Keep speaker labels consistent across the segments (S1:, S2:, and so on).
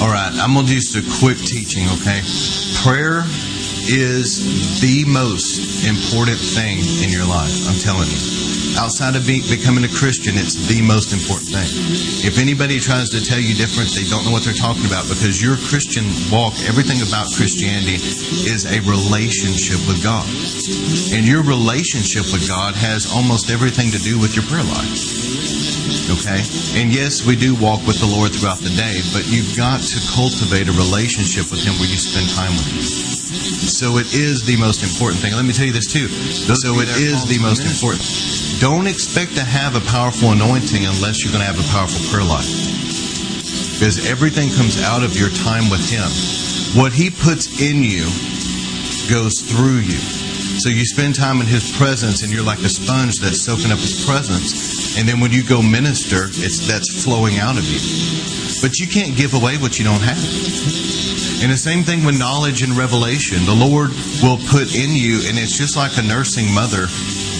S1: All right, I'm going to do just a quick teaching, okay? Prayer is the most important thing in your life, I'm telling you. Outside of be, becoming a Christian, it's the most important thing. If anybody tries to tell you different, they don't know what they're talking about because your Christian walk, everything about Christianity is a relationship with God. And your relationship with God has almost everything to do with your prayer life. Okay? And yes, we do walk with the Lord throughout the day, but you've got to cultivate a relationship with Him where you spend time with Him. So it is the most important thing. Let me tell you this too. So it is the most important. Don't expect to have a powerful anointing unless you're going to have a powerful prayer life. Because everything comes out of your time with Him. What He puts in you goes through you. So you spend time in His presence and you're like a sponge that's soaking up His presence. And then when you go minister, it's that's flowing out of you. But you can't give away what you don't have. And the same thing with knowledge and revelation. The Lord will put in you, and it's just like a nursing mother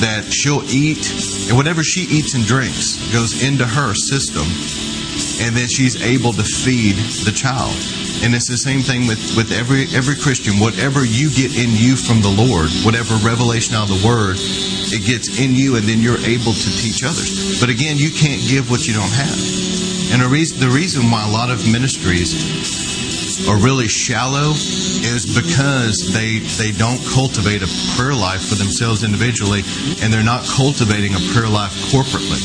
S1: that she'll eat, and whatever she eats and drinks goes into her system, and then she's able to feed the child. And it's the same thing with, with every every Christian. Whatever you get in you from the Lord, whatever revelation out of the Word, it gets in you, and then you're able to teach others. But again, you can't give what you don't have. And the reason, the reason why a lot of ministries are really shallow is because they they don't cultivate a prayer life for themselves individually, and they're not cultivating a prayer life corporately.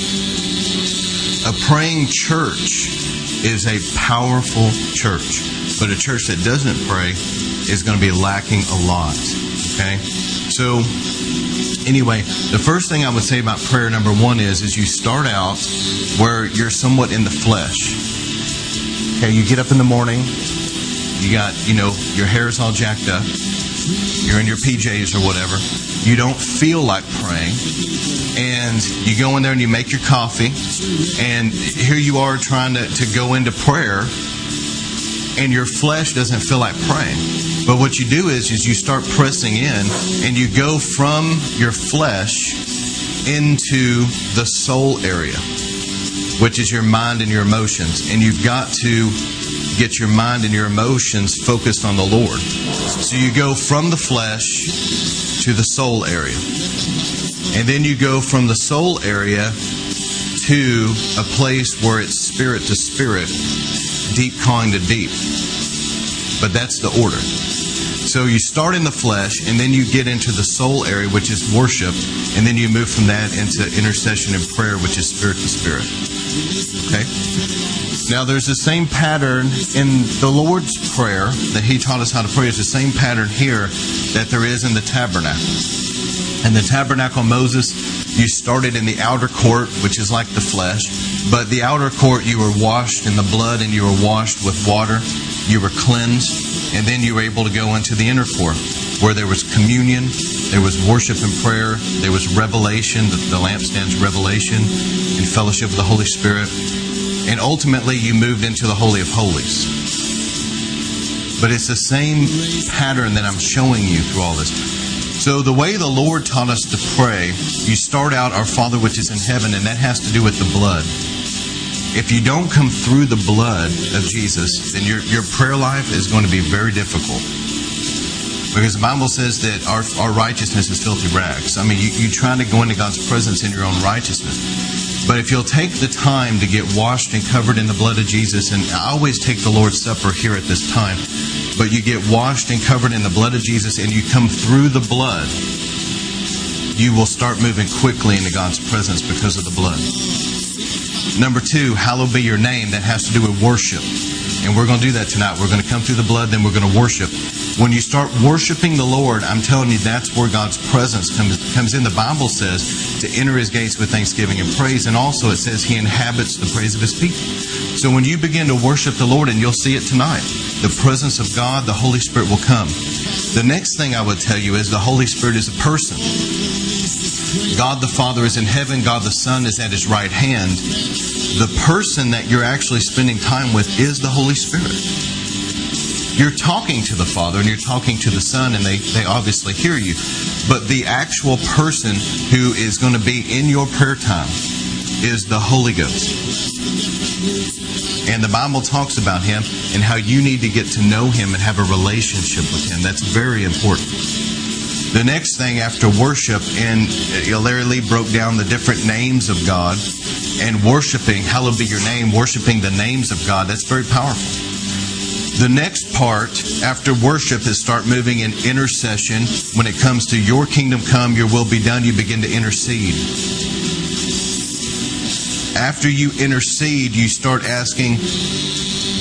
S1: A praying church is a powerful church. But a church that doesn't pray is going to be lacking a lot. Okay? So, anyway, the first thing I would say about prayer, number one, is, is you start out where you're somewhat in the flesh. Okay, you get up in the morning, you got, you know, your hair is all jacked up, you're in your PJs or whatever, you don't feel like praying, and you go in there and you make your coffee, and here you are trying to, to go into prayer, and your flesh doesn't feel like praying. But what you do is, is you start pressing in and you go from your flesh into the soul area, which is your mind and your emotions. And you've got to get your mind and your emotions focused on the Lord. So you go from the flesh to the soul area. And then you go from the soul area to a place where it's spirit to spirit, deep calling to deep. But that's the order. So you start in the flesh, and then you get into the soul area, which is worship, and then you move from that into intercession and prayer, which is spirit to spirit. Okay? Now, there's the same pattern in the Lord's Prayer that He taught us how to pray. It's the same pattern here that there is in the tabernacle. In the tabernacle Moses, you started in the outer court, which is like the flesh, but the outer court you were washed in the blood and you were washed with water, you were cleansed, and then you were able to go into the inner court where there was communion, there was worship and prayer, there was revelation, the, the lampstand's revelation, and fellowship with the Holy Spirit, and ultimately you moved into the Holy of Holies. But it's the same pattern that I'm showing you through all this. So, the way the Lord taught us to pray, you start out, Our Father which is in heaven, and that has to do with the blood. If you don't come through the blood of Jesus, then your, your prayer life is going to be very difficult. Because the Bible says that our, our righteousness is filthy rags. I mean, you, you're trying to go into God's presence in your own righteousness. But if you'll take the time to get washed and covered in the blood of Jesus, and I always take the Lord's Supper here at this time, but you get washed and covered in the blood of Jesus and you come through the blood, you will start moving quickly into God's presence because of the blood. Number two, hallowed be your name. That has to do with worship. And we're going to do that tonight. We're going to come through the blood, then we're going to worship. When you start worshiping the Lord, I'm telling you, that's where God's presence comes, comes in. The Bible says to enter his gates with thanksgiving and praise. And also it says he inhabits the praise of his people. So when you begin to worship the Lord, and you'll see it tonight, the presence of God, the Holy Spirit will come. The next thing I would tell you is the Holy Spirit is a person. God the Father is in heaven, God the Son is at his right hand. The person that you're actually spending time with is the Holy Spirit. You're talking to the Father and you're talking to the Son, and they, they obviously hear you. But the actual person who is going to be in your prayer time is the Holy Ghost. And the Bible talks about him and how you need to get to know him and have a relationship with him. That's very important. The next thing after worship, and uh, Larry Lee broke down the different names of God and worshiping, hallowed be your name, worshiping the names of God. That's very powerful. The next part after worship is start moving in intercession. When it comes to your kingdom come, your will be done, you begin to intercede. After you intercede, you start asking,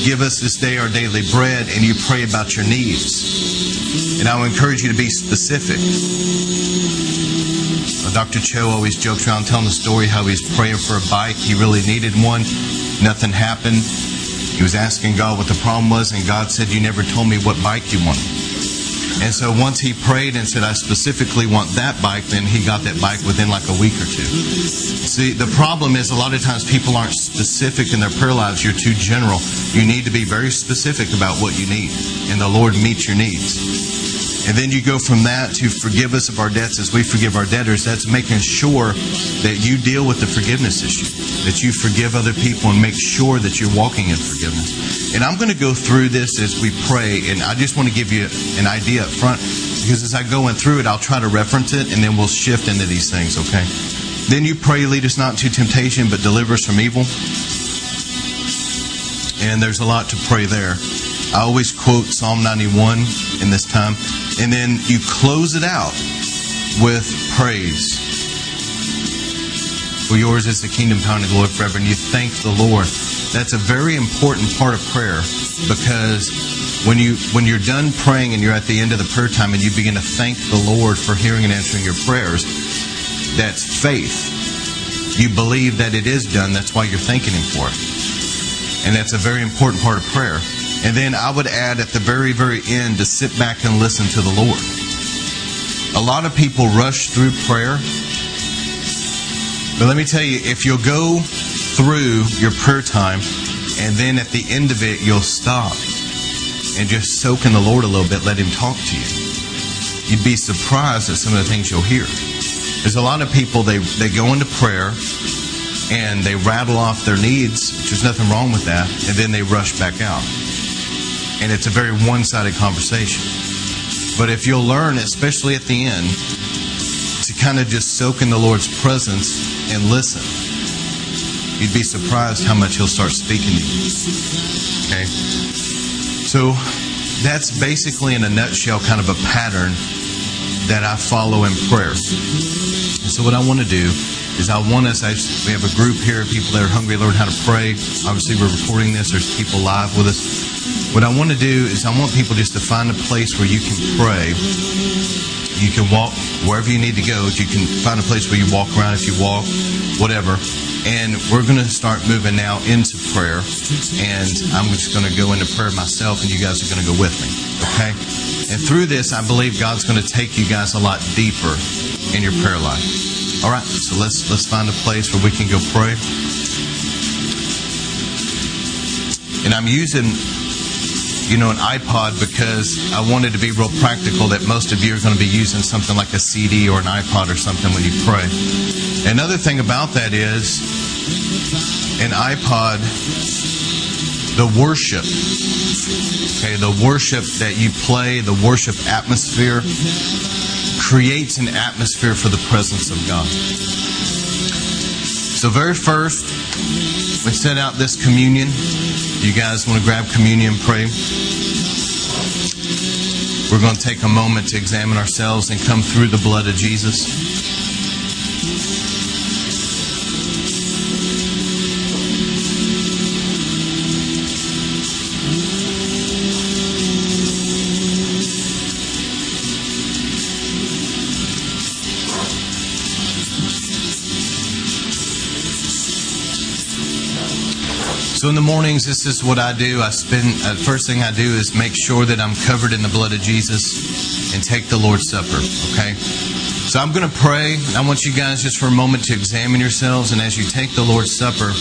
S1: Give us this day our daily bread, and you pray about your needs. And I will encourage you to be specific. Dr. Cho always jokes around telling the story how he's praying for a bike. He really needed one. Nothing happened. He was asking God what the problem was, and God said, You never told me what bike you wanted. And so once he prayed and said, I specifically want that bike, then he got that bike within like a week or two. See, the problem is a lot of times people aren't specific in their prayer lives. You're too general. You need to be very specific about what you need, and the Lord meets your needs. And then you go from that to forgive us of our debts as we forgive our debtors. That's making sure that you deal with the forgiveness issue, that you forgive other people and make sure that you're walking in forgiveness. And I'm going to go through this as we pray, and I just want to give you an idea up front because as I go in through it, I'll try to reference it and then we'll shift into these things, okay? Then you pray, lead us not into temptation, but deliver us from evil. And there's a lot to pray there. I always quote Psalm 91 in this time. And then you close it out with praise. For yours is the kingdom, power, and glory forever. And you thank the Lord. That's a very important part of prayer because when you when you're done praying and you're at the end of the prayer time and you begin to thank the Lord for hearing and answering your prayers, that's faith. You believe that it is done. That's why you're thanking Him for it. And that's a very important part of prayer. And then I would add at the very, very end to sit back and listen to the Lord. A lot of people rush through prayer. But let me tell you, if you'll go through your prayer time and then at the end of it, you'll stop and just soak in the Lord a little bit, let Him talk to you. You'd be surprised at some of the things you'll hear. There's a lot of people, they, they go into prayer and they rattle off their needs, which there's nothing wrong with that, and then they rush back out and it's a very one sided conversation. But if you'll learn, especially at the end, to kind of just soak in the Lord's presence and listen, you'd be surprised how much He'll start speaking to you. Okay? So that's basically, in a nutshell, kind of a pattern that I follow in prayer. And so, what I want to do is I want us, I, we have a group here, people that are hungry, learn how to pray. Obviously, we're recording this, there's people live with us. What I want to do is I want people just to find a place where you can pray. You can walk wherever you need to go. You can find a place where you walk around if you walk, whatever. And we're going to start moving now into prayer. And I'm just going to go into prayer myself, and you guys are going to go with me. Okay? And through this, I believe God's going to take you guys a lot deeper in your prayer life. All right, so let's let's find a place where we can go pray. And I'm using you know, an iPod because I wanted to be real practical that most of you are going to be using something like a CD or an iPod or something when you pray. Another thing about that is an iPod, the worship, okay, the worship that you play, the worship atmosphere creates an atmosphere for the presence of God. So, very first, we set out this communion. You guys want to grab communion, pray? We're going to take a moment to examine ourselves and come through the blood of Jesus. So in the mornings, this is what I do. I spend, uh, first thing I do is make sure that I'm covered in the blood of Jesus and take the Lord's Supper, okay? So I'm going to pray. I want you guys just for a moment to examine yourselves, and as you take the Lord's Supper,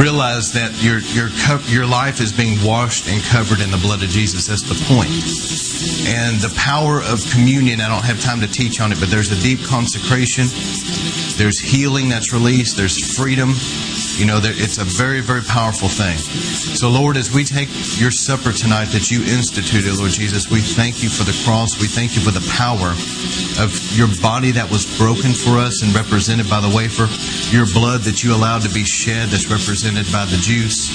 S1: realize that your your your life is being washed and covered in the blood of Jesus. That's the point. And the power of communion, I don't have time to teach on it, but there's a deep consecration. There's healing that's released. There's freedom You know, it's a very, very powerful thing. So, Lord, as we take your supper tonight that you instituted, Lord Jesus, we thank you for the cross. We thank you for the power of your body that was broken for us and represented by the wafer, your blood that you allowed to be shed that's represented by the juice.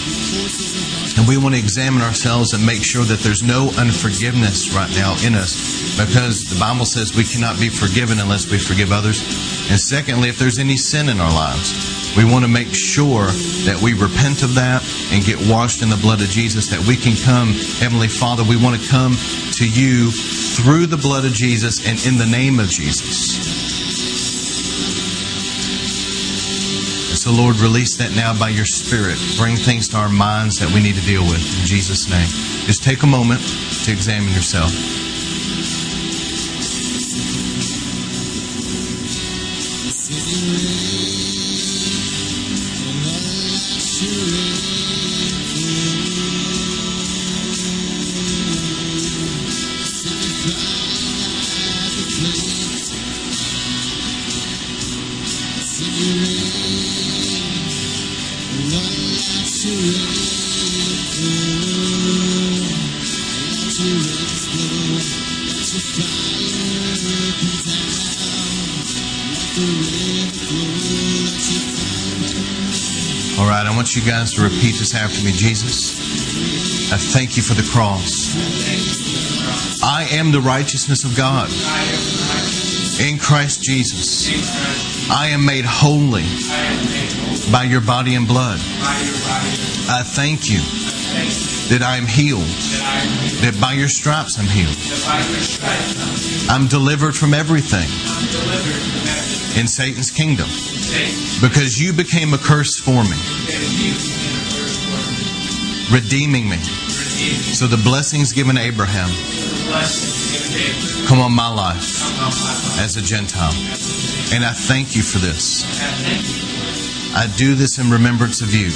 S1: And we want to examine ourselves and make sure that there's no unforgiveness right now in us because the Bible says we cannot be forgiven unless we forgive others. And secondly, if there's any sin in our lives, we want to make sure that we repent of that and get washed in the blood of Jesus, that we can come, Heavenly Father, we want to come to you through the blood of Jesus and in the name of Jesus. So, Lord, release that now by your Spirit. Bring things to our minds that we need to deal with in Jesus' name. Just take a moment to examine yourself. You guys to repeat this after me. Jesus, I thank you for the cross. I am the righteousness of God in Christ Jesus. I am made holy by your body and blood. I thank you that I am healed, that by your stripes I'm healed. I'm delivered from everything in Satan's kingdom because you became a curse for me, redeeming me. So the blessings given Abraham come on my life as a Gentile. And I thank you for this. I do this in remembrance of you.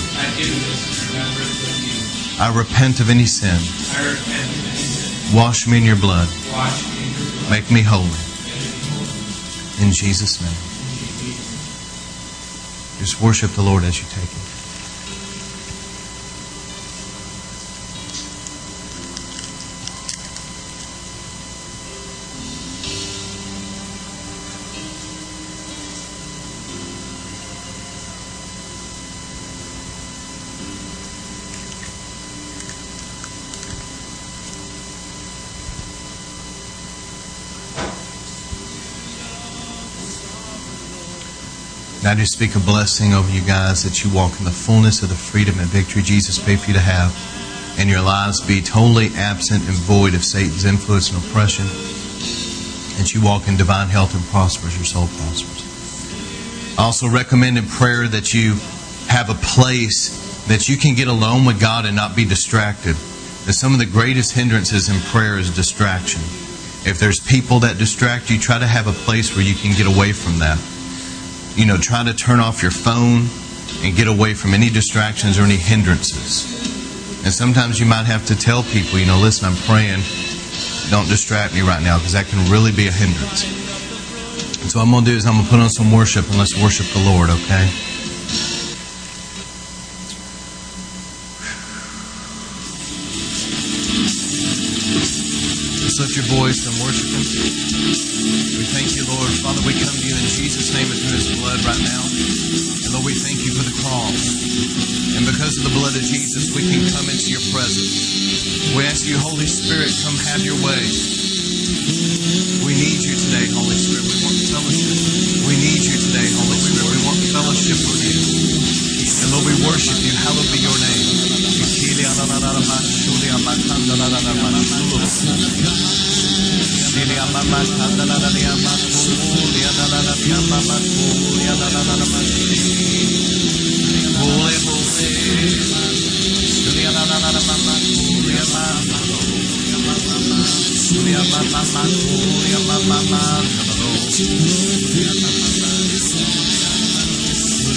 S1: I repent of any sin. Wash me in your blood. Make me holy. In Jesus' name. Just worship the Lord as you take it. And I just speak a blessing over you guys that you walk in the fullness of the freedom and victory Jesus paid for you to have, and your lives be totally absent and void of Satan's influence and oppression, and you walk in divine health and prospers, your soul prospers. I also recommend in prayer that you have a place that you can get alone with God and not be distracted. That some of the greatest hindrances in prayer is distraction. If there's people that distract you, try to have a place where you can get away from that you know, try to turn off your phone and get away from any distractions or any hindrances. And sometimes you might have to tell people, you know, listen, I'm praying. Don't distract me right now because that can really be a hindrance. And so what I'm going to do is I'm going to put on some worship and let's worship the Lord, okay? Let's lift your voice and worship Him. We thank you, Lord. Father, we come to you in Jesus' name and through His blood right now. And Lord, we thank you for the cross. And because of the blood of Jesus, we can come into your presence. We ask you, Holy Spirit, come have your way. We need you today, Holy Spirit. We want fellowship. We need you today, Holy Spirit. We want fellowship with you. Lord, we worship you. Hallowed be your name. Holy, holy.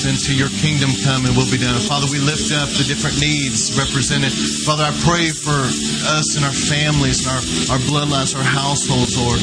S1: worship into your kingdom come and will be done. Father, we lift up the different needs represented. Father, I pray for us and our families and our, our bloodlines, our households, Lord.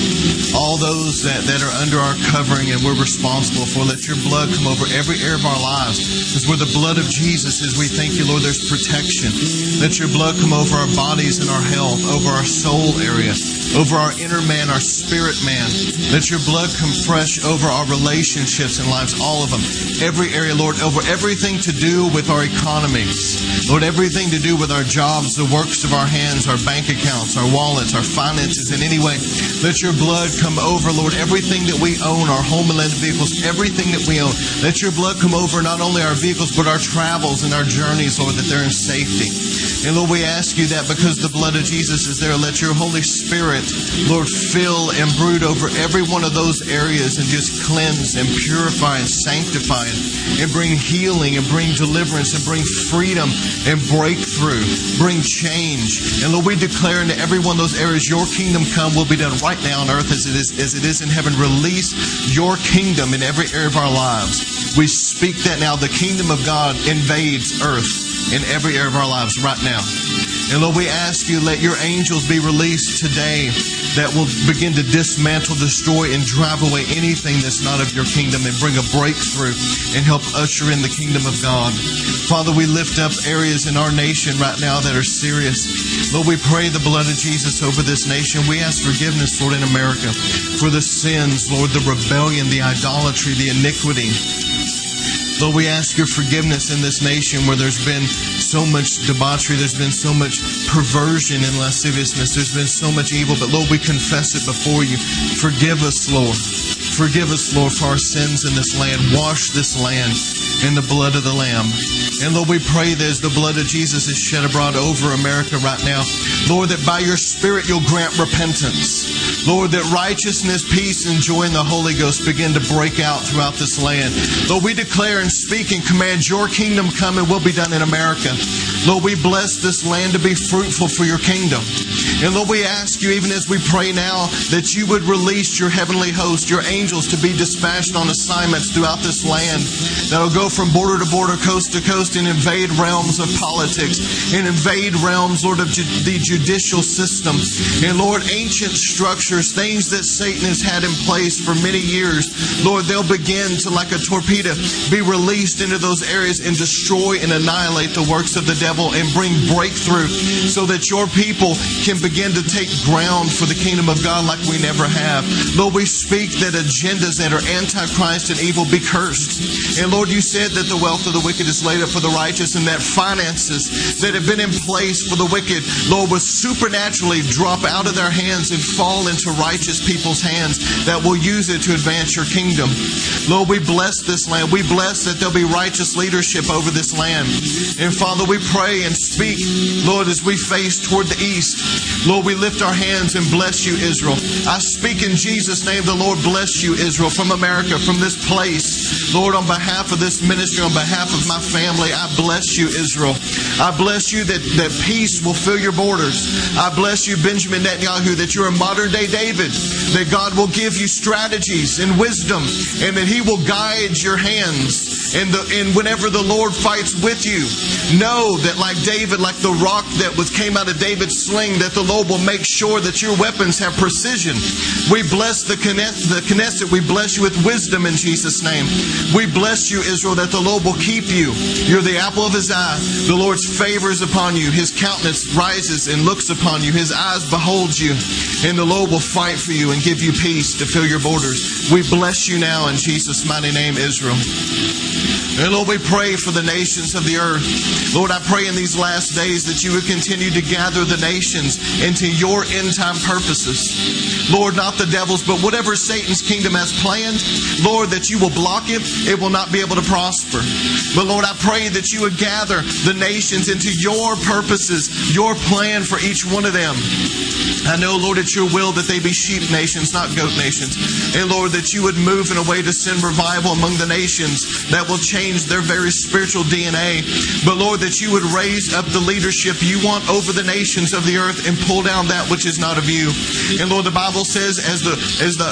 S1: All those that, that are under our covering and we're responsible for. Let your blood come over every area of our lives. Because where the blood of Jesus as we thank you, Lord, there's protection. Let your blood come over our bodies and our health, over our soul area, over our inner man, our spirit man. Let your blood come fresh over our relationships and lives, all of them. Every area, Lord, over everything to do with our economies. Lord, everything to do with our jobs, the works of our hands, our bank accounts, our wallets, our finances in any way. Let your blood come over, Lord, everything that we own, our home and land vehicles, everything that we own. Let your blood come over not only our vehicles, but our travels and our journeys, Lord, that they're in safety. And Lord, we ask you that because the blood of Jesus is there, let your Holy Spirit, Lord, fill and brood over every one of those areas and just cleanse and purify and sanctify and bring healing and bring deliverance and bring freedom and breakthrough, bring change. And Lord, we declare into every one of those areas, your kingdom come will be done right now on earth as it is, as it is in heaven. Release your kingdom in every area of our lives. We speak that now. The kingdom of God invades earth in every area of our lives right now. And Lord, we ask you, let your angels be released today that will begin to dismantle, destroy, and drive away anything that's not of your kingdom and bring a breakthrough and help usher in the kingdom of God. Father, we lift up areas in our nation right now that are serious. Lord, we pray the blood of Jesus over this nation. We ask forgiveness, Lord, in America for the sins, Lord, the rebellion, the idolatry, the iniquity. Lord, we ask your forgiveness in this nation where there's been so much debauchery, there's been so much perversion and lasciviousness, there's been so much evil, but Lord, we confess it before you. Forgive us, Lord. Forgive us, Lord, for our sins in this land. Wash this land in the blood of the Lamb. And Lord, we pray that as the blood of Jesus is shed abroad over America right now, Lord, that by your Spirit you'll grant repentance. Lord, that righteousness, peace, and joy in the Holy Ghost begin to break out throughout this land. Lord, we declare and speak and command your kingdom come and will be done in America. Lord, we bless this land to be fruitful for your kingdom. And Lord, we ask you, even as we pray now, that you would release your heavenly host, your angels, to be dispatched on assignments throughout this land that'll go from border to border, coast to coast, and invade realms of politics and invade realms, Lord, of ju- the judicial system. And Lord, ancient structures, things that Satan has had in place for many years, Lord, they'll begin to, like a torpedo, be released into those areas and destroy and annihilate the works of the devil and bring breakthrough so that your people can begin to take ground for the kingdom of God like we never have. Lord, we speak that agendas that are antichrist and evil be cursed. And Lord, you said that the wealth of the wicked is laid up for the righteous and that finances that have been in place for the wicked, Lord, will supernaturally drop out of their hands and fall into righteous people's hands that will use it to advance your kingdom. Lord, we bless this land. We bless that there'll be righteous leadership over this land. And Father, we pray and speak, Lord, as we face toward the east. Lord, we lift our hands and bless you, Israel. I speak in Jesus' name, the Lord bless you, Israel, from America, from this place. Lord, on behalf of this ministry, on behalf of my family, I bless you, Israel. I bless you that, that peace will fill your borders. I bless you, Benjamin Netanyahu, that you're a modern day David, that God will give you strategies and wisdom, and that He will guide your hands. And, the, and whenever the Lord fights with you, know that like David, like the rock that was came out of David's sling, that the Lord will make sure that your weapons have precision. We bless the Knesset, the Knesset. We bless you with wisdom in Jesus' name. We bless you, Israel, that the Lord will keep you. You're the apple of his eye. The Lord's favor is upon you. His countenance rises and looks upon you. His eyes behold you. And the Lord will fight for you and give you peace to fill your borders. We bless you now in Jesus' mighty name, Israel. And Lord, we pray for the nations of the earth. Lord, I pray in these last days that you would continue to gather the nations into your end time purposes. Lord, not the devil's, but whatever Satan's kingdom has planned, Lord, that you will block it, it will not be able to prosper. But Lord, I pray that you would gather the nations into your purposes, your plan for each one of them. I know, Lord, it's your will that they be sheep nations, not goat nations. And Lord, that you would move in a way to send revival among the nations that will change their very spiritual DNA. But Lord, that you would raise up the leadership you want over the nations of the earth and pull down that which is not of you. And Lord, the Bible says, as the as the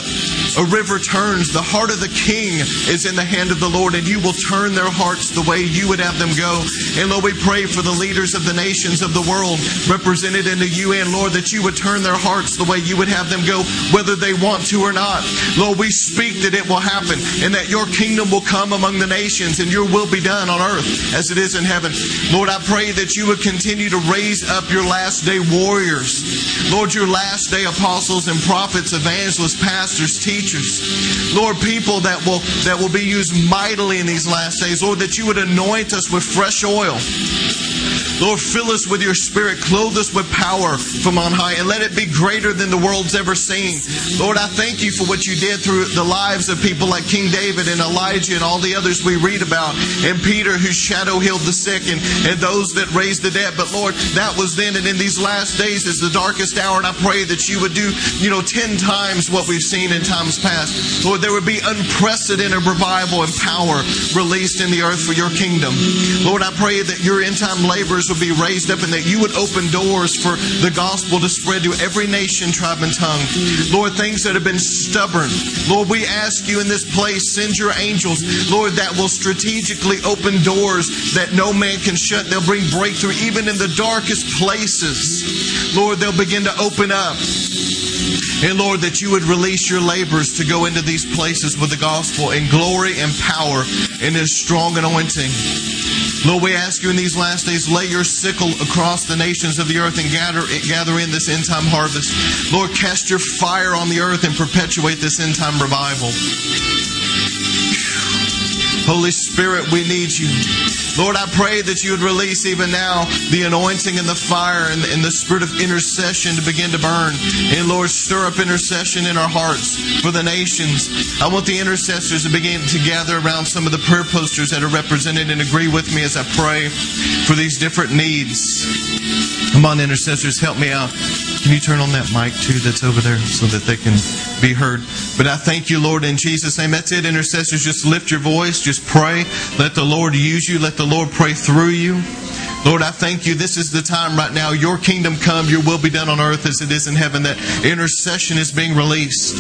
S1: a river turns, the heart of the king is in the hand of the Lord, and you will turn their hearts the way you would have them go. And Lord, we pray for the leaders of the nations of the world represented in the UN, Lord, that you would turn their hearts the way you would have them go, whether they want to or not. Lord, we speak that it will happen and that your kingdom will come among the nations and your will be done on earth as it is in heaven. Lord, I pray that you would continue to raise up your last day warriors. Lord, your last day apostles and prophets, evangelists, pastors, teachers. Lord, people that will that will be used mightily in these last days. Lord, that you would anoint us with fresh oil. Lord, fill us with your spirit, clothe us with power from on high, and let it be greater than the world's ever seen. Lord, I thank you for what you did through the lives of people like King David and Elijah and all the others we read about, and Peter, whose shadow healed the sick, and, and those that raised the dead. But Lord, that was then, and in these last days is the darkest hour, and I pray that you would do, you know, ten times what we've seen in times past. Lord, there would be unprecedented revival and power released in the earth for your kingdom. Lord, I pray that your end time will be raised up and that you would open doors for the gospel to spread to every nation, tribe, and tongue. Lord, things that have been stubborn. Lord, we ask you in this place, send your angels, Lord, that will strategically open doors that no man can shut. They'll bring breakthrough even in the darkest places. Lord, they'll begin to open up. And Lord, that you would release your labors to go into these places with the gospel in glory and power and in strong anointing. Lord, we ask you in these last days, lay your sickle across the nations of the earth and gather, gather in this end time harvest. Lord, cast your fire on the earth and perpetuate this end time revival. Holy Spirit, we need you. Lord, I pray that you would release even now the anointing and the fire and, and, the spirit of intercession to begin to burn. And Lord, stir up intercession in our hearts for the nations. I want the intercessors to begin to gather around some of the prayer posters that are represented and agree with me as I pray for these different needs. Come on, intercessors, help me out. Can you turn on that mic too that's over there so that they can be heard? But I thank you, Lord, in Jesus' name. That's it, intercessors. Just lift your voice. Just pray. Let the Lord use you. Let the Lord pray through you. Lord, I thank you. This is the time right now. Your kingdom come, your will be done on earth as it is in heaven. That intercession is being released.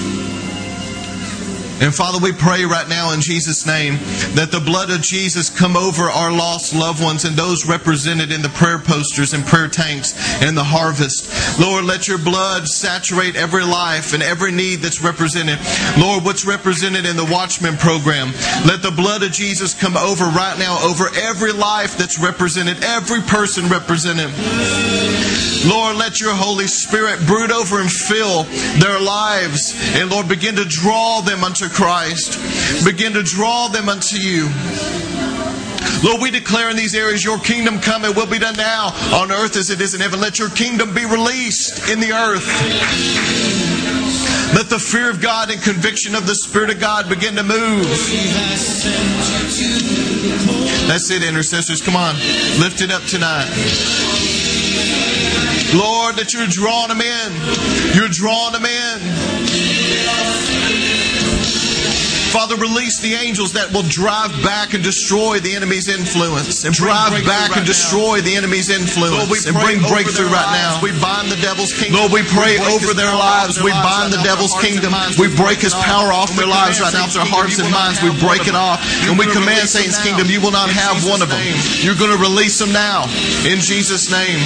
S1: And Father, we pray right now in Jesus' name that the blood of Jesus come over our lost loved ones and those represented in the prayer posters and prayer tanks and the harvest. Lord, let your blood saturate every life and every need that's represented. Lord, what's represented in the Watchman program, let the blood of Jesus come over right now over every life that's represented, every person represented. Lord, let your Holy Spirit brood over and fill their lives. And Lord, begin to draw them unto Christ. Begin to draw them unto you. Lord, we declare in these areas your kingdom come. It will be done now on earth as it is in heaven. Let your kingdom be released in the earth. Let the fear of God and conviction of the Spirit of God begin to move. That's it, intercessors. Come on. Lift it up tonight. Lord, that you're drawing them in. You're drawing them in. Father, release the angels that will drive back and destroy the enemy's influence. And drive back right and destroy now. the enemy's influence. Lord, and bring breakthrough right now. We bind the devil's kingdom. Lord, we pray we over their lives. We bind the devil's kingdom. We break his power off their lives right now, their hearts and minds. We break it off. And we command Satan's kingdom, you will not have one of them. You're going to release them now. In Jesus' name.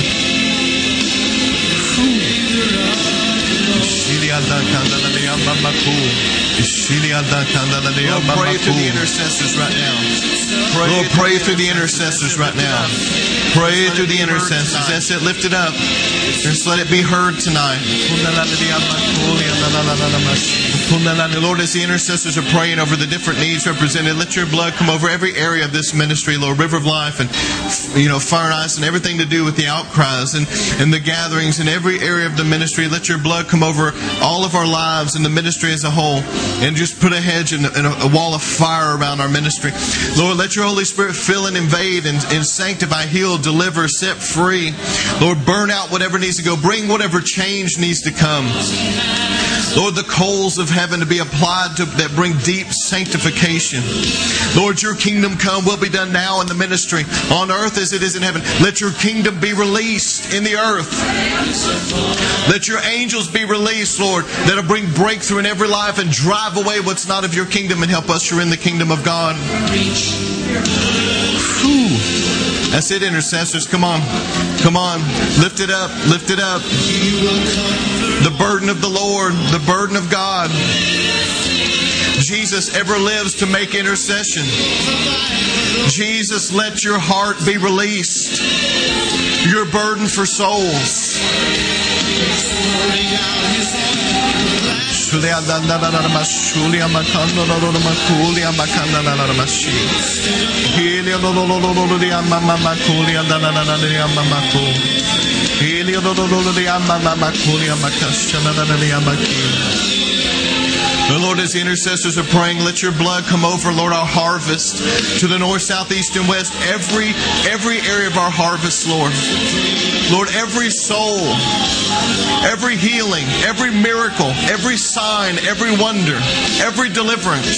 S1: Lord, pray through the intercessors right now. Pray Lord, pray through the intercessors right now. Pray through the intercessors. That's it. Lift it up. Just let it be heard tonight. Lord, as the intercessors are praying over the different needs represented, let your blood come over every area of this ministry, Lord, River of Life and you know, Fire and Ice and everything to do with the outcries and, and the gatherings in every area of the ministry. Let your blood come over all of our lives and the ministry as a whole. And just put a hedge and, and a, a, wall of fire around our ministry. Lord, let your Holy Spirit fill and invade and, and sanctify, heal, deliver, set free. Lord, burn out whatever needs to go. Bring whatever change needs to come. Lord, the coals of heaven to be applied to that bring deep sanctification. Lord, your kingdom come will be done now in the ministry on earth as it is in heaven. Let your kingdom be released in the earth. Let your angels be released, Lord, that'll bring breakthrough in every life and drive away what's not of your kingdom and help usher in the kingdom of God. Whew. That's it, intercessors. Come on. Come on. Lift it up. Lift it up. The burden of the Lord, the burden of God. Jesus ever lives to make intercession. Jesus, let your heart be released. Your burden for souls. Sulia da da da da da masulia makanda da da da makulia makanda da da da mashi. Helia do do do do do do dia mama makulia da da da da dia mama ko. Helia do do And Lord, as the intercessors are praying, let your blood come over, Lord, our harvest to the north, south, east, and west. Every every area of our harvest, Lord. Lord, every soul, every healing, every miracle, every sign, every wonder, every deliverance.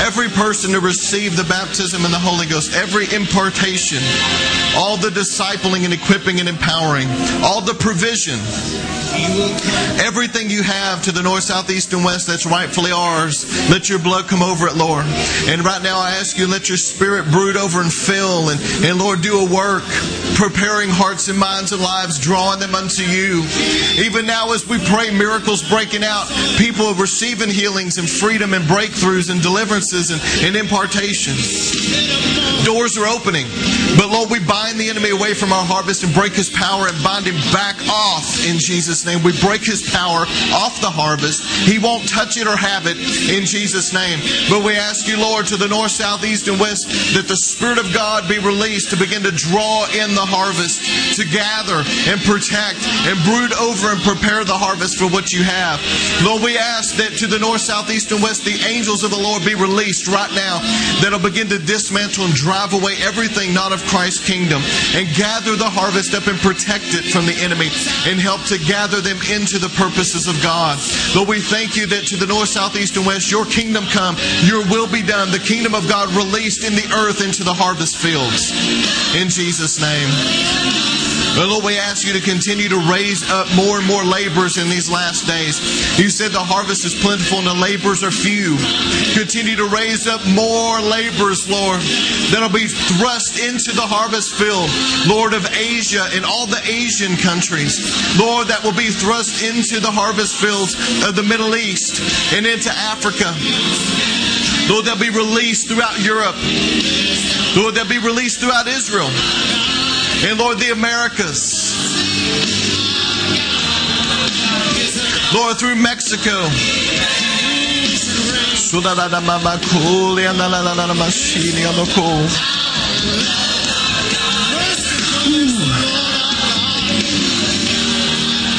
S1: Every person to receive the baptism in the Holy Ghost, every impartation, all the discipling and equipping and empowering, all the provision, Everything you have to the north, south, east, and west that's rightfully ours, let your blood come over it, Lord. And right now I ask you, let your spirit brood over and fill and, and Lord, do a work preparing hearts and minds and lives, drawing them unto you. Even now as we pray, miracles breaking out, people receiving healings and freedom and breakthroughs and and, and impartations. Doors are opening. But Lord, we bind the enemy away from our harvest and break his power and bind him back off in Jesus' name. We break his power off the harvest. He won't touch it or have it in Jesus' name. But we ask you, Lord, to the north, south, east, and west, that the Spirit of God be released to begin to draw in the harvest, to gather and protect and brood over and prepare the harvest for what you have. Lord, we ask that to the north, south, east, and west, the angels of the Lord be released right now that'll begin to dismantle and drive away everything not of Christ's kingdom and gather the harvest up and protect it from the enemy and help to gather them into the purposes of God. Lord, we thank you that to the north, south, east, and west, your kingdom come, your will be done, the kingdom of God released in the earth into the harvest fields. In Jesus' name. But Lord, we ask you to continue to raise up more and more laborers in these last days. You said the harvest is plentiful and the laborers are few. Continue to raise up more laborers, Lord, that'll be thrust into the harvest field, Lord of Asia and all the Asian countries. Lord, that will be thrust into the harvest fields of the Middle East and into Africa. Lord, they'll be released throughout Europe. Lord, they'll be released throughout Israel. And Lord, the Americas. Lord, through Mexico.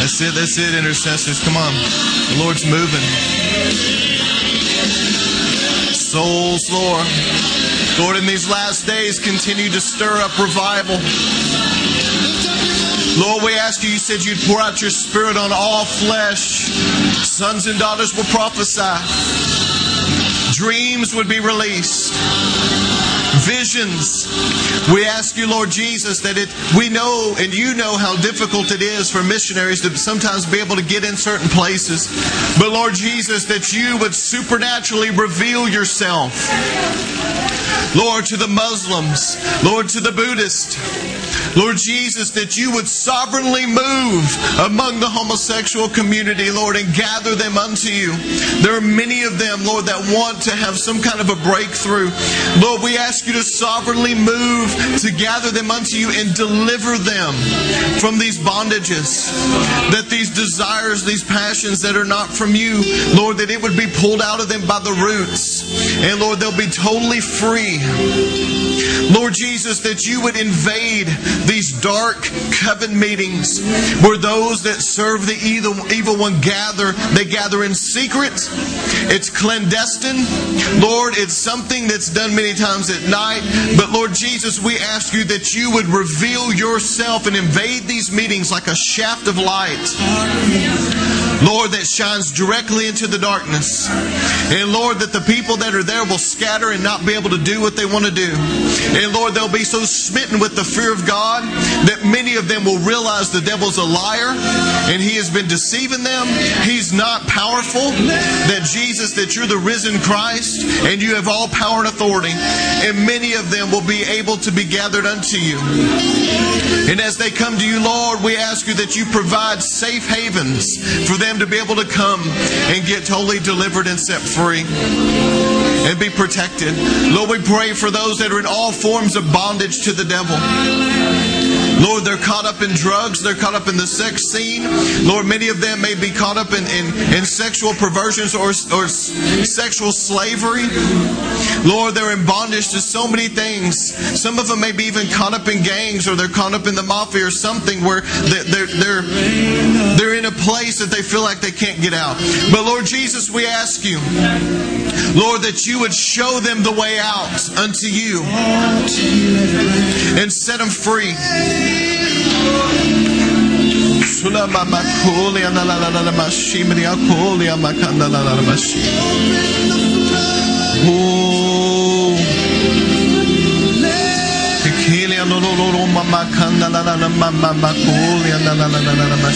S1: That's it, that's it, intercessors. Come on. The Lord's moving. Souls, Lord. Lord, in these last days, continue to stir up revival. Lord, we ask you, you said you'd pour out your spirit on all flesh. Sons and daughters will prophesy. Dreams would be released. Visions. We ask you, Lord Jesus, that it we know and you know how difficult it is for missionaries to sometimes be able to get in certain places. But Lord Jesus, that you would supernaturally reveal yourself. Lord, to the Muslims, Lord, to the Buddhist, Lord Jesus, that you would sovereignly move among the homosexual community, Lord, and gather them unto you. There are many of them, Lord, that want to have some kind of a breakthrough. Lord, we ask you to sovereignly move to gather them unto you and deliver them from these bondages. That these desires, these passions that are not from you, Lord, that it would be pulled out of them by the roots. And Lord, they'll be totally free. Lord Jesus, that you would invade these dark coven meetings where those that serve the evil, evil one gather. They gather in secret. It's clandestine. Lord, it's something that's done many times at night. But Lord Jesus, we ask you that you would reveal yourself and invade these meetings like a shaft of light. Lord, that shines directly into the darkness. And Lord, that the people that are there will scatter and not be able to do what they want to do. And Lord, they'll be so smitten with the fear of God that many of them will realize the devil's a liar and he has been deceiving them. He's not powerful. That Jesus, that you're the risen Christ and you have all power and authority. And many of them will be able to be gathered unto you. And as they come to you, Lord, we ask you that you provide safe havens for them to be able to come and get totally delivered and set free and be protected. Lord, we pray for those that are in all forms of bondage to the devil. Lord, they're caught up in drugs, they're caught up in the sex scene. Lord, many of them may be caught up in, in, in sexual perversions or, or sexual slavery. Lord, they're in bondage to so many things. Some of them may be even caught up in gangs or they're caught up in the mafia or something where they're, they're, they're in a place that they feel like they can't get out. But Lord Jesus, we ask you, Lord, that you would show them the way out unto you and set them free. Oh. Mama, kanda, la, la, la, mama, makulia, la, la, la, la, la, la,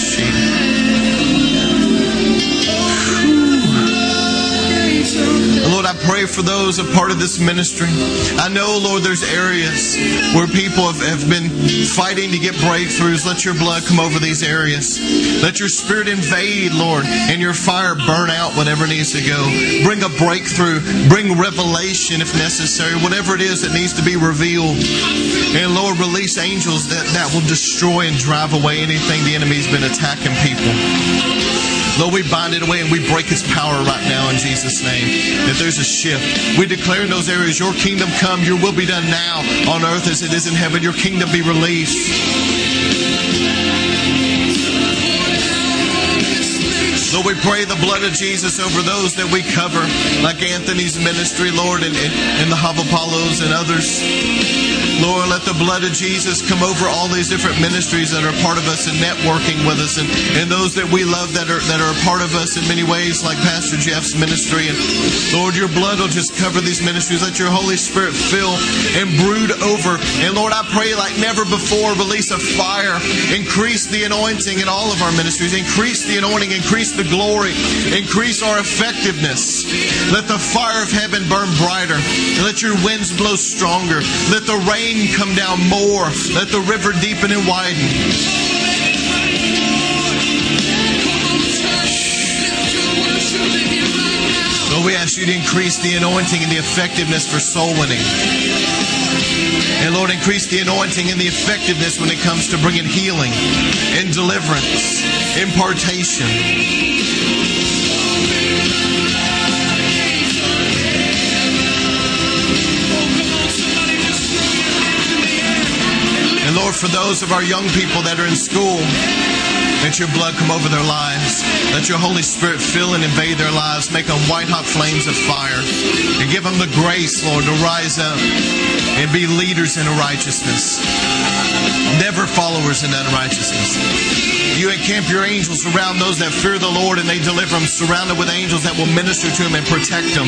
S1: Lord, I pray for those a part of this ministry. I know, Lord, there's areas where people have, have been fighting to get breakthroughs. Let your blood come over these areas. Let your spirit invade, Lord, and your fire burn out whatever needs to go. Bring a breakthrough. Bring revelation if necessary. Whatever it is that needs to be revealed. And Lord, release angels that, that will destroy and drive away anything the enemy's been attacking people. Lord, we bind it away and we break its power right now in Jesus' name. That there's a shift. We declare in those areas, Your kingdom come, Your will be done now on earth as it is in heaven. Your kingdom be released. Lord, we pray the blood of Jesus over those that we cover, like Anthony's ministry, Lord, and, and, the Havapalos and others. Lord, let the blood of Jesus come over all these different ministries that are part of us and networking with us and, and those that we love that are that are a part of us in many ways, like Pastor Jeff's ministry. And Lord, your blood will just cover these ministries. Let your Holy Spirit fill and brood over. And Lord, I pray like never before, release a fire, increase the anointing in all of our ministries, increase the anointing, increase the glory, increase our effectiveness. Let the fire of heaven burn brighter. Let your winds blow stronger. Let the rain come down more. Let the river deepen and widen. Lord, we ask you to increase the anointing and the effectiveness for soul winning. And Lord, increase the anointing and the effectiveness when it comes to bringing healing and deliverance, impartation. And Lord, for those of our young people that are in school, let your blood come over their lives. Let your Holy Spirit fill and invade their lives. Make them white hot flames of fire. And give them the grace, Lord, to rise up and be leaders in righteousness. Never followers in unrighteousness. You encamp your angels around those that fear the Lord and they deliver them, surrounded with angels that will minister to them and protect them.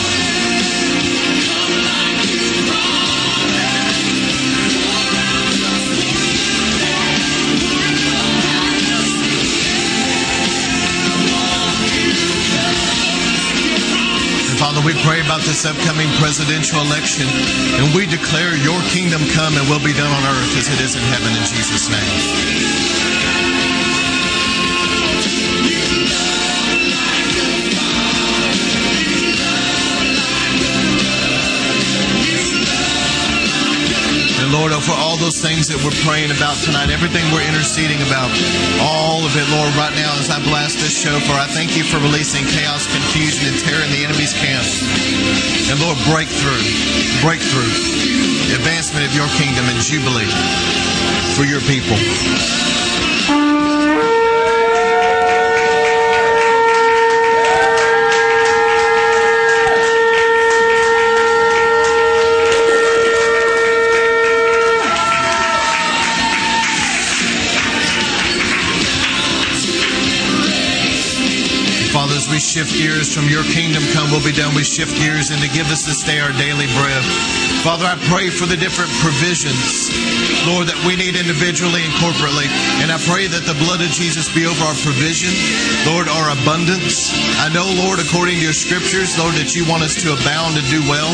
S1: Father, we pray about this upcoming presidential election, and we declare your kingdom come and will be done on earth as it is in heaven in Jesus' name. Lord, for all those things that we're praying about tonight, everything we're interceding about, all of it, Lord, right now as I blast this shofar, I thank you for releasing chaos, confusion, and terror in the enemy's camp. And Lord, breakthrough, breakthrough, advancement of your kingdom and jubilee for your people. Shift gears from your kingdom come will be done, we shift gears and to give us this day our daily bread. Father, I pray for the different provisions, Lord, that we need individually and corporately. And I pray that the blood of Jesus be over our provision, Lord, our abundance. I know, Lord, according to your scriptures, Lord, that you want us to abound and do well.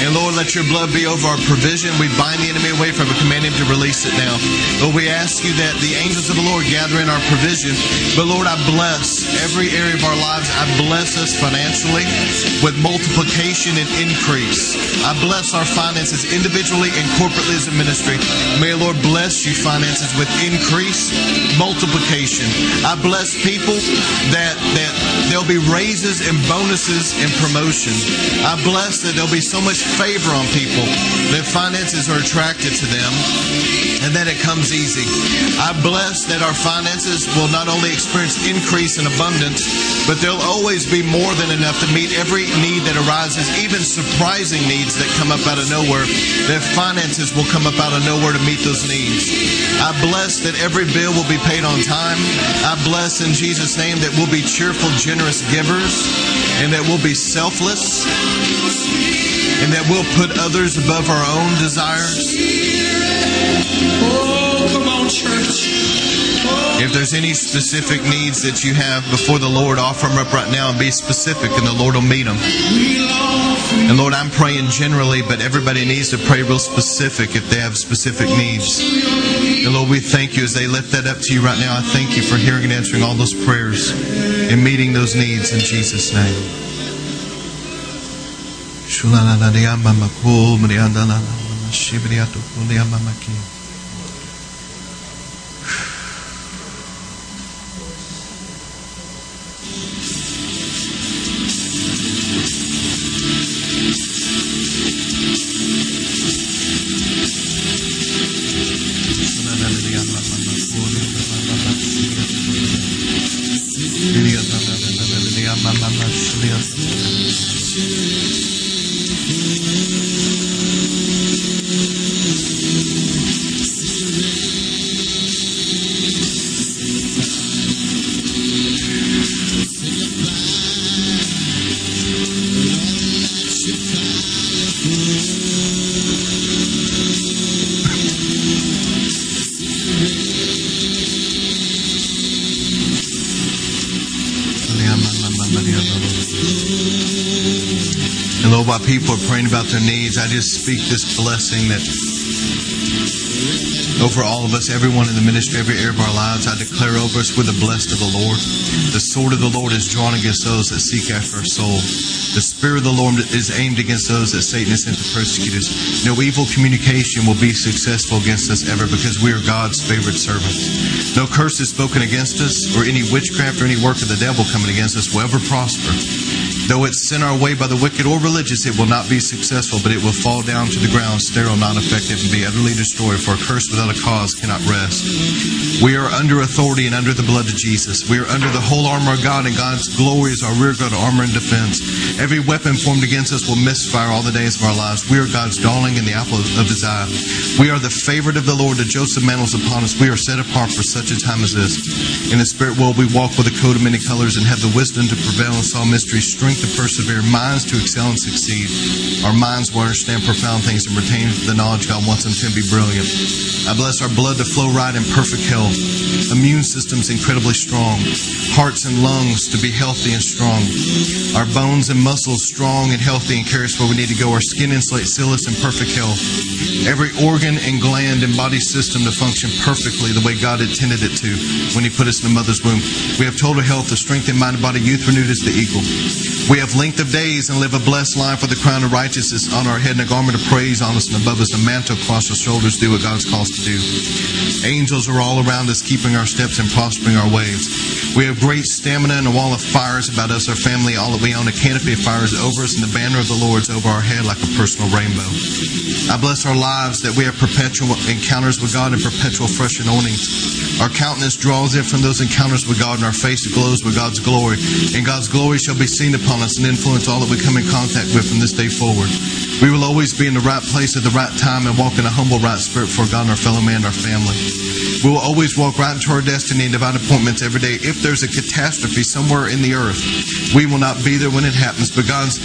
S1: And Lord, let your blood be over our provision. We bind the enemy away from it, command him to release it now. Lord, we ask you that the angels of the Lord gather in our provision. But Lord, I bless every area of our lives. I bless us financially with multiplication and increase. I bless our finances individually and corporately as a ministry. May Lord bless you finances with increase, multiplication. I bless people that that there'll be raises and bonuses and promotion. I bless that there'll be so much favor on people that finances are attracted to them and that it comes easy. I bless that our finances will not only experience increase and abundance, but there'll always be more than enough to meet every need that arises, even surprising needs that come up out of nowhere. Their finances will come up out of nowhere to meet those needs. I bless that every bill will be paid on time. I bless in Jesus' name that we'll be cheerful, generous givers, and that we'll be selfless, and that we'll put others above our own desires.
S2: Oh, come on, church.
S1: If there's any specific needs that you have before the Lord, offer them up right now and be specific, and the Lord will meet them. And Lord, I'm praying generally, but everybody needs to pray real specific if they have specific needs. And Lord, we thank you as they lift that up to you right now. I thank you for hearing and answering all those prayers and meeting those needs in Jesus' name. About their needs, I just speak this blessing that over all of us, everyone in the ministry, every area of our lives, I declare over us, we're the blessed of the Lord. The sword of the Lord is drawn against those that seek after our soul. The Spirit of the Lord is aimed against those that Satan has sent to persecute us. No evil communication will be successful against us ever because we are God's favorite servants. No curse is spoken against us, or any witchcraft or any work of the devil coming against us will ever prosper. Though it's sent our way by the wicked or religious, it will not be successful, but it will fall down to the ground, sterile, non effective, and be utterly destroyed, for a curse without a cause cannot rest. We are under authority and under the blood of Jesus. We are under the whole armor of God, and God's glory is our rear guard, armor, and defense. Every weapon formed against us will misfire all the days of our lives. We are God's darling and the apple of his eye. We are the favorite of the Lord. The Joseph mantles upon us. We are set apart for such a time as this. In the spirit world, we walk with a coat of many colors and have the wisdom to prevail and solve mysteries, strength to persevere, minds to excel and succeed. Our minds will understand profound things and retain the knowledge God wants them to be brilliant. I bless our blood to flow right in perfect health, immune systems incredibly strong, hearts and lungs to be healthy and strong, our bones and muscles strong and healthy and carry us where we need to go, our skin insulate, seal us in perfect health, every organ and gland and body system to function perfectly the way God intended it to when He put us in the mother's womb. We have total health, the strength in mind and body, youth renewed as the eagle. We have length of days and live a blessed life with a crown of righteousness on our head and a garment of praise on us and above us, a mantle across our shoulders, do what God's called us to do. Angels are all around us, keeping our steps and prospering our ways. We have great stamina and a wall of fires about us, our family, all that we own. A canopy of fires over us, and the banner of the Lord's over our head like a personal rainbow. I bless our lives that we have perpetual encounters with God and perpetual fresh anointings. Our countenance draws in from those encounters with God, and our face glows with God's glory. And God's glory shall be seen upon us and influence all that we come in contact with from this day forward. We will always be in the right place at the right time and walk in a humble, right spirit for God and our fellow man and our family. We will always walk right into our destiny and divine appointments every day. If there's a catastrophe somewhere in the earth, we will not be there when it happens, but God's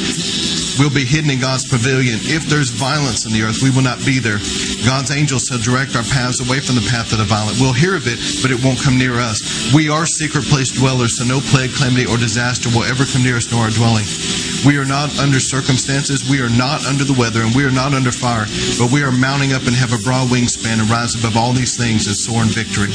S1: will be hidden in God's pavilion. If there's violence in the earth, we will not be there. God's angels shall direct our paths away from the path of the violent. We'll hear of it, but it won't come near us. We are secret place dwellers, so no plague, calamity, or disaster will ever come near us nor our dwelling. We are not under circumstances, we are not under the weather, and we are not under fire, but we are mounting up and have a broad wingspan and rise above all these things and soar in victory.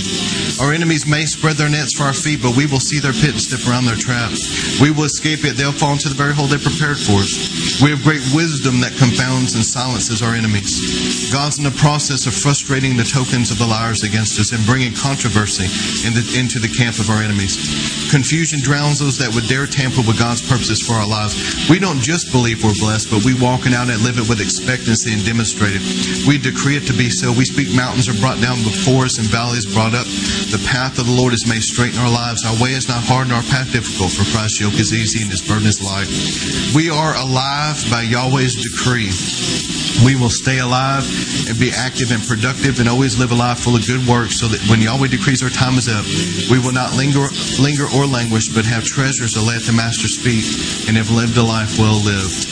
S1: Our enemies may spread their nets for our feet, but we will see their pit and step around their traps. We will escape it. They'll fall into the very hole they prepared for us. We have great wisdom that confounds and silences our enemies. God's in the process of frustrating the tokens of the liars against us and bringing controversy in the, into the camp of our enemies. Confusion drowns those that would dare tamper with God's purposes for our lives. We don't just believe we're blessed, but we walk it out and live it with expectancy and demonstrate it. We decree it to be so. We speak mountains are brought down before us and valleys brought up. The path of the Lord is made straight in our lives. Our way is not hard and our path difficult, for Christ's yoke is easy and his burden is light. We are alive by Yahweh's decree. We will stay alive and be active and productive and always live a life full of good works so that when Yahweh decrees our time is up, we will not linger, linger or languish, but have treasures to lay at the Master's feet and have lived a life well lived.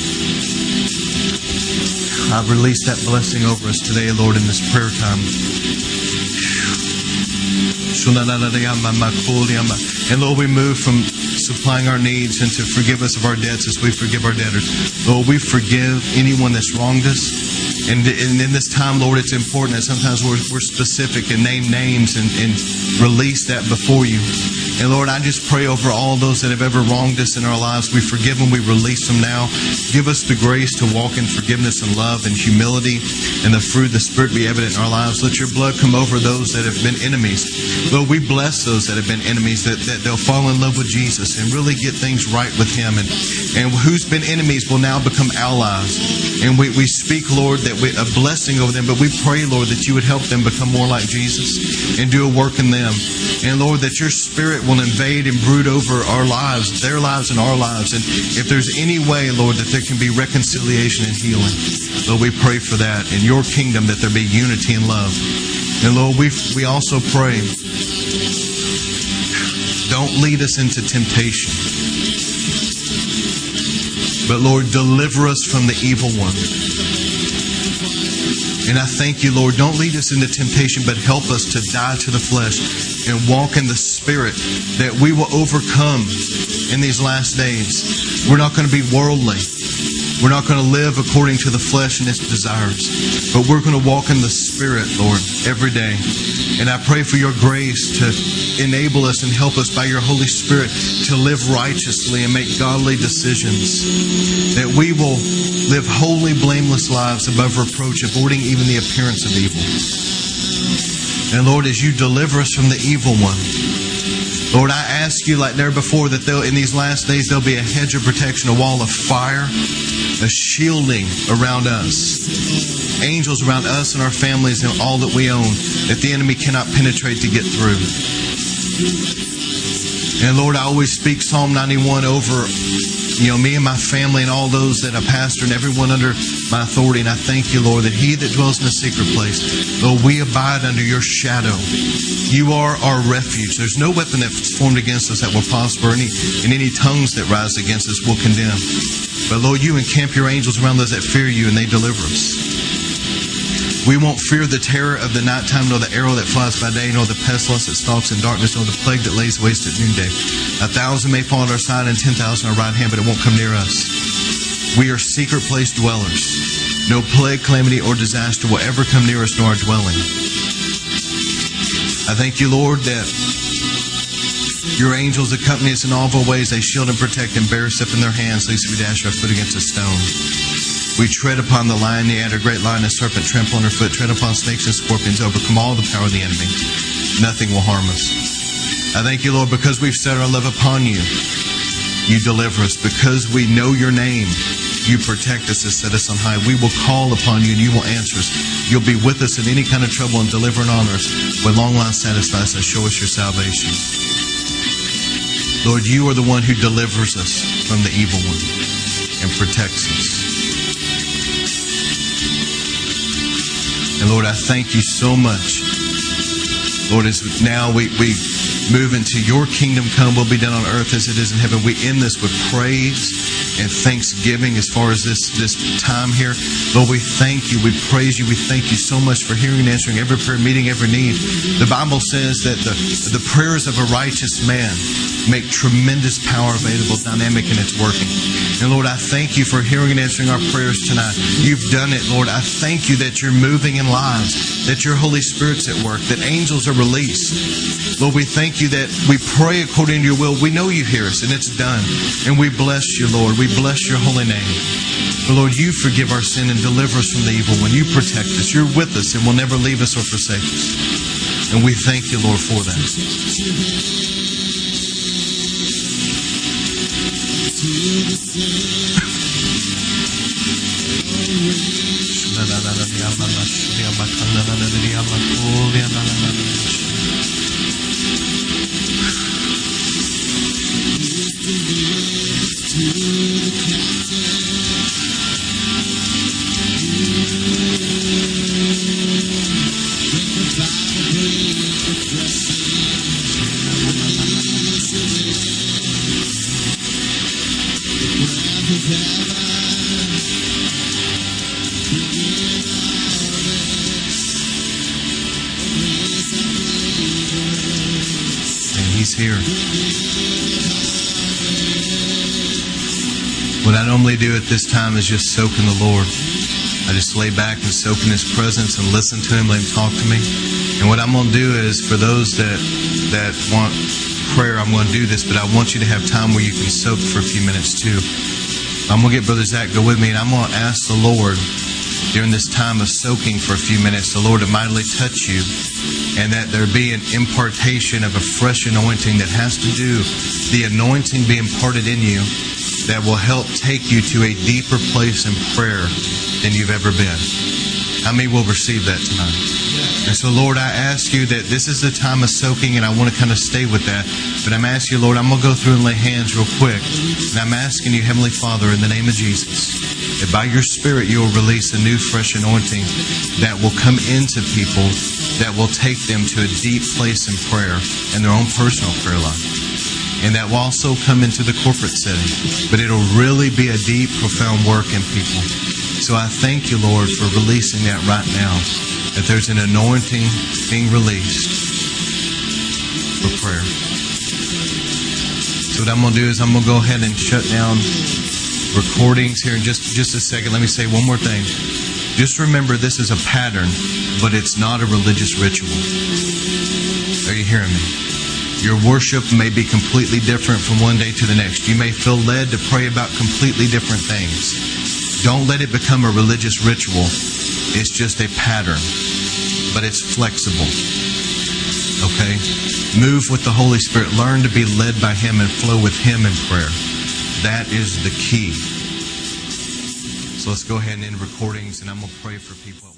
S1: I release that blessing over us today, Lord, in this prayer time. And Lord, we move from supplying our needs and to forgive us of our debts as we forgive our debtors. Lord, we forgive anyone that's wronged us. And, and in this time, Lord, it's important that sometimes we're, we're specific and name names and, and release that before you. And Lord, I just pray over all those that have ever wronged us in our lives. We forgive them, we release them now. Give us the grace to walk in forgiveness and love and humility and the fruit of the Spirit be evident in our lives. Let your blood come over those that have been enemies. Lord, we bless those that have been enemies, that, that they'll fall in love with Jesus and really get things right with Him. And, and who's been enemies will now become allies. And we, we speak, Lord, that a blessing over them, but we pray, Lord, that you would help them become more like Jesus and do a work in them. And Lord, that your Spirit will invade and brood over our lives, their lives and our lives. And if there's any way, Lord, that there can be reconciliation and healing, Lord, we pray for that in your kingdom, that there be unity and love. And Lord, we, we also pray, don't lead us into temptation. But Lord, deliver us from the evil one. And I thank you, Lord. Don't lead us into temptation, but help us to die to the flesh and walk in the Spirit that we will overcome in these last days. We're not going to be worldly. We're not going to live according to the flesh and its desires, but we're going to walk in the Spirit, Lord, every day. And I pray for your grace to enable us and help us by your Holy Spirit to live righteously and make godly decisions. That we will live holy, blameless lives above reproach, avoiding even the appearance of evil. And Lord, as you deliver us from the evil one, Lord, I ask you, like never before, that in these last days there'll be a hedge of protection, a wall of fire, a shielding around us, angels around us and our families and all that we own, that the enemy cannot penetrate to get through. And Lord, I always speak Psalm 91 over you know, me and my family and all those that I pastor and everyone under my authority. And I thank you, Lord, that he that dwells in the secret place, Lord, we abide under your shadow. You are our refuge. There's no weapon that's formed against us that will prosper, any, and any tongues that rise against us will condemn. But Lord, you encamp your angels around those that fear you and they deliver us. We won't fear the terror of the nighttime, nor the arrow that flies by day, nor the pestilence that stalks in darkness, nor the plague that lays waste at noonday. A thousand may fall at our side and ten thousand at our right hand, but it won't come near us. We are secret place dwellers. No plague, calamity, or disaster will ever come near us nor our dwelling. I thank you, Lord, that your angels accompany us in all of our ways. They shield and protect and bear us up in their hands, lest we dash our foot against a stone. We tread upon the lion, the adder, great lion, and serpent, trample on our foot, tread upon snakes and scorpions, overcome all the power of the enemy. Nothing will harm us. I thank you, Lord, because we've set our love upon you. You deliver us. Because we know your name, you protect us and set us on high. We will call upon you and you will answer us. You'll be with us in any kind of trouble and deliver and honor us. With long life satisfy us and show us your salvation. Lord, you are the one who delivers us from the evil one and protects us. And Lord, I thank you so much. Lord, as now we, we move into your kingdom come will be done on earth as it is in heaven. We end this with praise and thanksgiving as far as this, this time here. Lord, we thank you. We praise you. We thank you so much for hearing and answering every prayer, meeting every need. The Bible says that the, the prayers of a righteous man make tremendous power available, dynamic in its working. And Lord, I thank you for hearing and answering our prayers tonight. You've done it, Lord. I thank you that you're moving in lives, that your Holy Spirit's at work, that angels are released. Lord, we thank you that we pray according to your will. We know you hear us, and it's done. And we bless you, Lord. We bless your holy name. Lord, you forgive our sin and deliver us from the evil one. You protect us. You're with us and will never leave us or forsake us. And we thank you, Lord, for that. Here. I normally do at this time is just soak in the Lord. I just lay back and soak in His presence and listen to Him, let Him talk to me. And what I'm going to do is, for those that that want prayer, I'm going to do this, but I want you to have time where you can soak for a few minutes too. I'm going to get Brother Zach go with me, and I'm going to ask the Lord during this time of soaking for a few minutes, the Lord to mightily touch you, and that there be an impartation of a fresh anointing that has to do the anointing be imparted in you that will help take you to a deeper place in prayer than you've ever been. How many will receive that tonight? And so, Lord, I ask you that this is the time of soaking, and I want to kind of stay with that. But I'm asking you, Lord, I'm going to go through and lay hands real quick. And I'm asking you, Heavenly Father, in the name of Jesus, that by your Spirit you will release a new, fresh anointing that will come into people that will take them to a deep place in prayer and their own personal prayer life and that will also come into the corporate setting. But it'll really be a deep, profound work in people. So I thank you, Lord, for releasing that right now. That there's an anointing being released for prayer. So what I'm going to do is I'm going to go ahead and shut down recordings here in just just a second. Let me say one more thing. Just remember, this is a pattern, but it's not a religious ritual. Are you hearing me? Your worship may be completely different from one day to the next. You may feel led to pray about completely different things. Don't let it become a religious ritual. It's just a pattern, but it's flexible. Okay? Move with the Holy Spirit. Learn to be led by Him and flow with Him in prayer. That is the key. So let's go ahead and end recordings, and I'm going to pray for people.